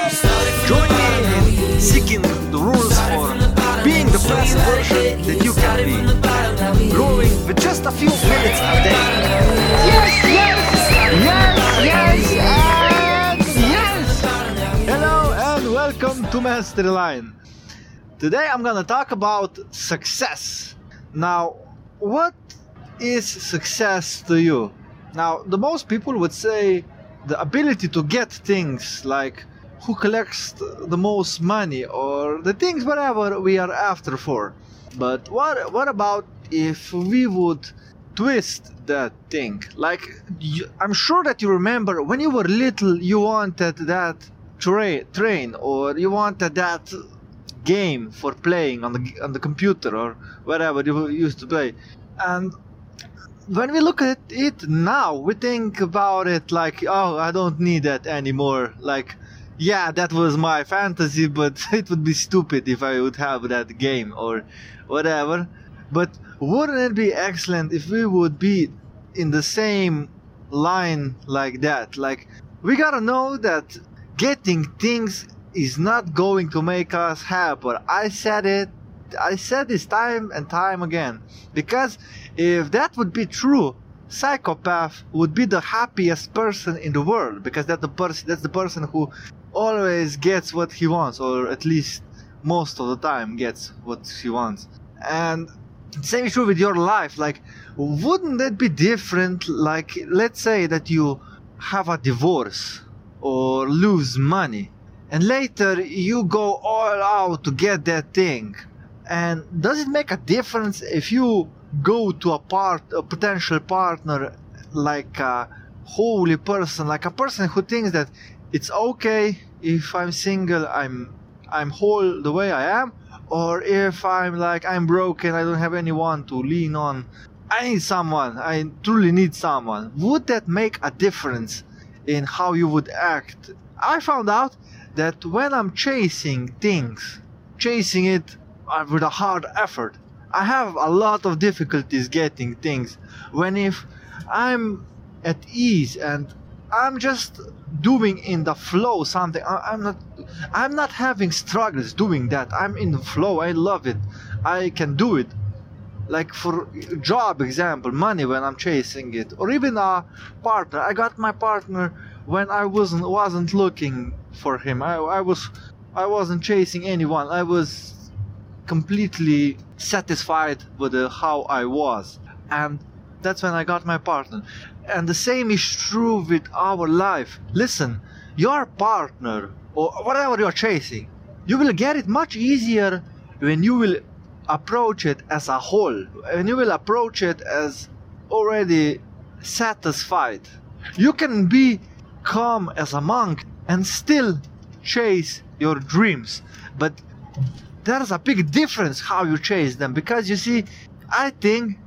Join me in seeking the rules for being the best version that you can be. Growing with just a few minutes a day. Yes, yes, yes, yes, and yes. Hello and welcome to Mastery Line. Today I'm gonna talk about success. Now, what is success to you? Now, the most people would say the ability to get things like who collects the most money or the things whatever we are after for. But what what about if we would twist that thing? Like you, I'm sure that you remember when you were little you wanted that tra- train or you wanted that game for playing on the on the computer or whatever you used to play. And when we look at it now, we think about it like, oh, I don't need that anymore. Like, yeah, that was my fantasy, but it would be stupid if I would have that game or whatever. But wouldn't it be excellent if we would be in the same line like that? Like, we gotta know that getting things is not going to make us happy. I said it I said this time and time again because if that would be true, psychopath would be the happiest person in the world because that the person that's the person who always gets what he wants or at least most of the time gets what he wants. And same is true with your life. Like, wouldn't that be different? Like, let's say that you have a divorce or lose money, and later you go all out to get that thing and does it make a difference if you go to a part, a potential partner, like a holy person, like a person who thinks that it's okay if I'm single, I'm I'm whole the way I am, or if I'm like I'm broken, I don't have anyone to lean on. I need someone. I truly need someone. Would that make a difference in how you would act? I found out that when I'm chasing things, chasing it with a hard effort. I have a lot of difficulties getting things. When if I'm at ease and I'm just doing in the flow something, I, I'm not, I'm not having struggles doing that. I'm in the flow. I love it. I can do it. Like for job example, money when I'm chasing it, or even a partner. I got my partner when I wasn't wasn't looking for him. I, I was I wasn't chasing anyone. I was completely satisfied with how I was. And that's when I got my partner. And the same is true with our life. Listen, your partner or whatever you're chasing, you will get it much easier when you will approach it as a whole, when you will approach it as already satisfied. You can be calm as a monk and still chase your dreams, but there's a big difference how you chase them because you see i think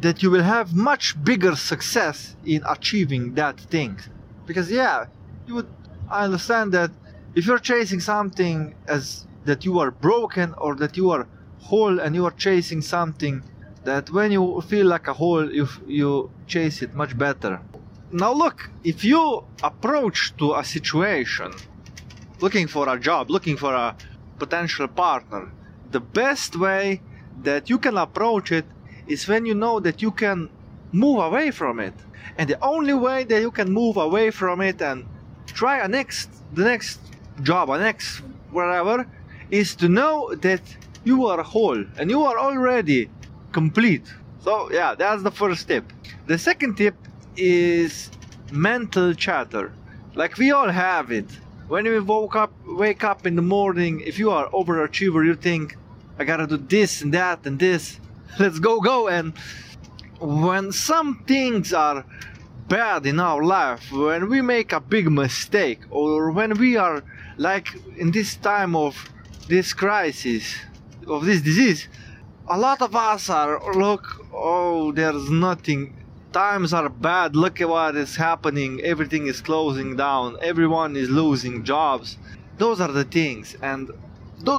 that you will have much bigger success in achieving that thing. Because yeah you would i understand that if you're chasing something as that you are broken or that you are whole and you are chasing something that when you feel like a whole you you chase it much better. Now look if you approach to a situation looking for a job looking for a potential partner. The best way that you can approach it is when you know that you can move away from it. And the only way that you can move away from it and try a next the next job, a next whatever, is to know that you are whole and you are already complete. So yeah, that's the first tip. The second tip is mental chatter. Like we all have it when you woke up wake up in the morning if you are overachiever you think i gotta do this and that and this. Let's go go. And when some things are bad in our life when we make a big mistake or when we are like in this time of this crisis of this disease a lot of us are look oh there's nothing times are bad. Look at what is happening. Everything is closing down. Everyone is losing jobs. Those are the things. And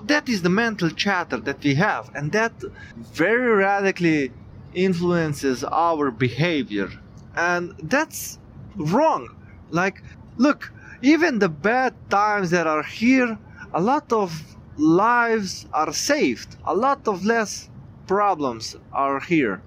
that is the mental chatter that we have. And that very radically influences our behavior. And that's wrong. Like, look, even the bad times that are here, a lot of lives are saved, a lot of less problems are here.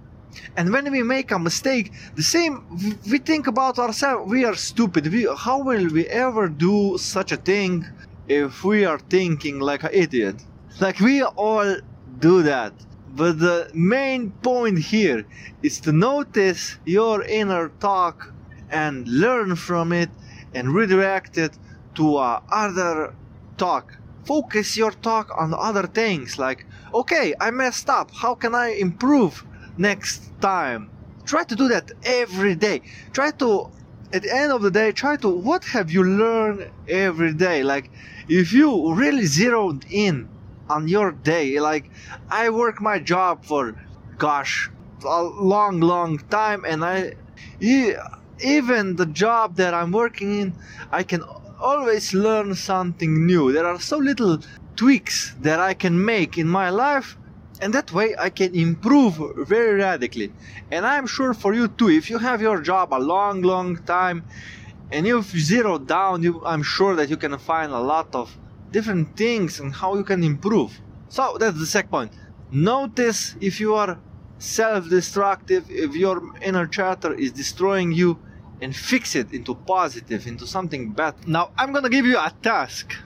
And when we make a mistake, the same we think about ourselves. We are stupid. We, how will we ever do such a thing if we are thinking like an idiot? Like we all do that. But the main point here is to notice your inner talk and learn from it and redirect it to uh, other talk. Focus your talk on other things like, okay, I messed up. How can I improve next time? Try to do that every day. Try to, at the end of the day, try to, what have you learned every day? Like, if you really zeroed in on your day, like, I work my job for, gosh, a long, long time, and I, even the job that I'm working in, I can always learn something new. There are so little tweaks that I can make in my life, and that way I can improve very radically. And I'm sure for you too, if you have your job a long, long time and you've zeroed down, you, I'm sure that you can find a lot of different things and how you can improve. So that's the second point. Notice if you are self destructive, if your inner chatter is destroying you, and fix it into positive, into something better. Now, I'm gonna give you a task.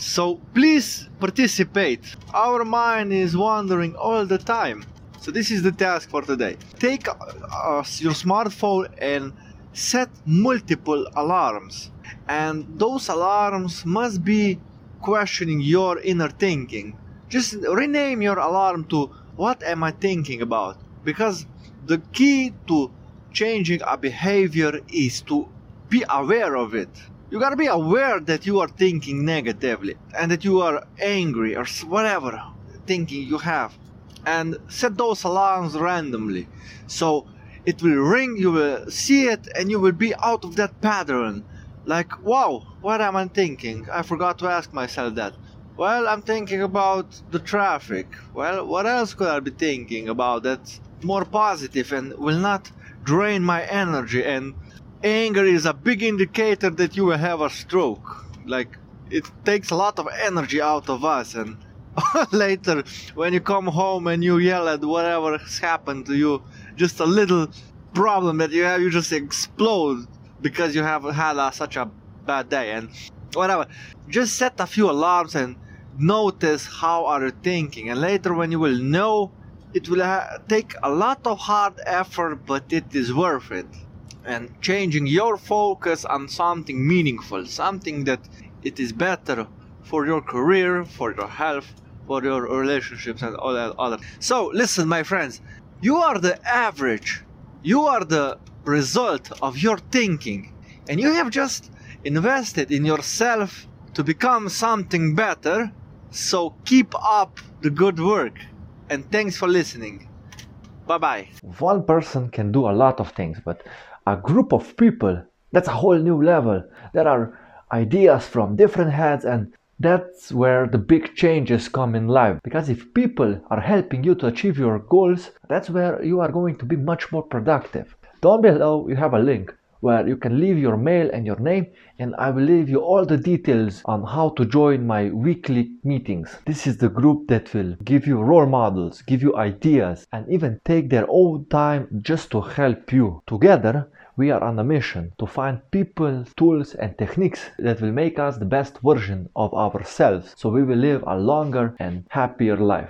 So please participate. Our mind is wandering all the time. So this is the task for today. Take uh, your smartphone and set multiple alarms. And those alarms must be questioning your inner thinking. Just rename your alarm to what am I thinking about? Because the key to changing a behavior is to be aware of it. You gotta be aware that you are thinking negatively and that you are angry or whatever thinking you have. And set those alarms randomly. So it will ring, you will see it, and you will be out of that pattern. Like, wow, what am I thinking? I forgot to ask myself that. Well, I'm thinking about the traffic. Well, what else could I be thinking about that's more positive and will not drain my energy and anger is a big indicator that you will have a stroke like it takes a lot of energy out of us and later when you come home and you yell at whatever has happened to you just a little problem that you have you just explode because you have had a, such a bad day and whatever just set a few alarms and notice how are you thinking and later when you will know it will ha- take a lot of hard effort, but it is worth it. And changing your focus on something meaningful, something that it is better for your career, for your health, for your relationships, and all that other. So, listen, my friends, you are the average, you are the result of your thinking, and you have just invested in yourself to become something better. So, keep up the good work and thanks for listening. Bye bye. One person can do a lot of things, but a group of people, that's a whole new level. There are ideas from different heads, and that's where the big changes come in life. Because if people are helping you to achieve your goals, that's where you are going to be much more productive. Down below, you have a link where you can leave your mail and your name and I will leave you all the details on how to join my weekly meetings. This is the group that will give you role models, give you ideas and even take their own time just to help you. Together we are on a mission to find people, tools and techniques that will make us the best version of ourselves so we will live a longer and happier life.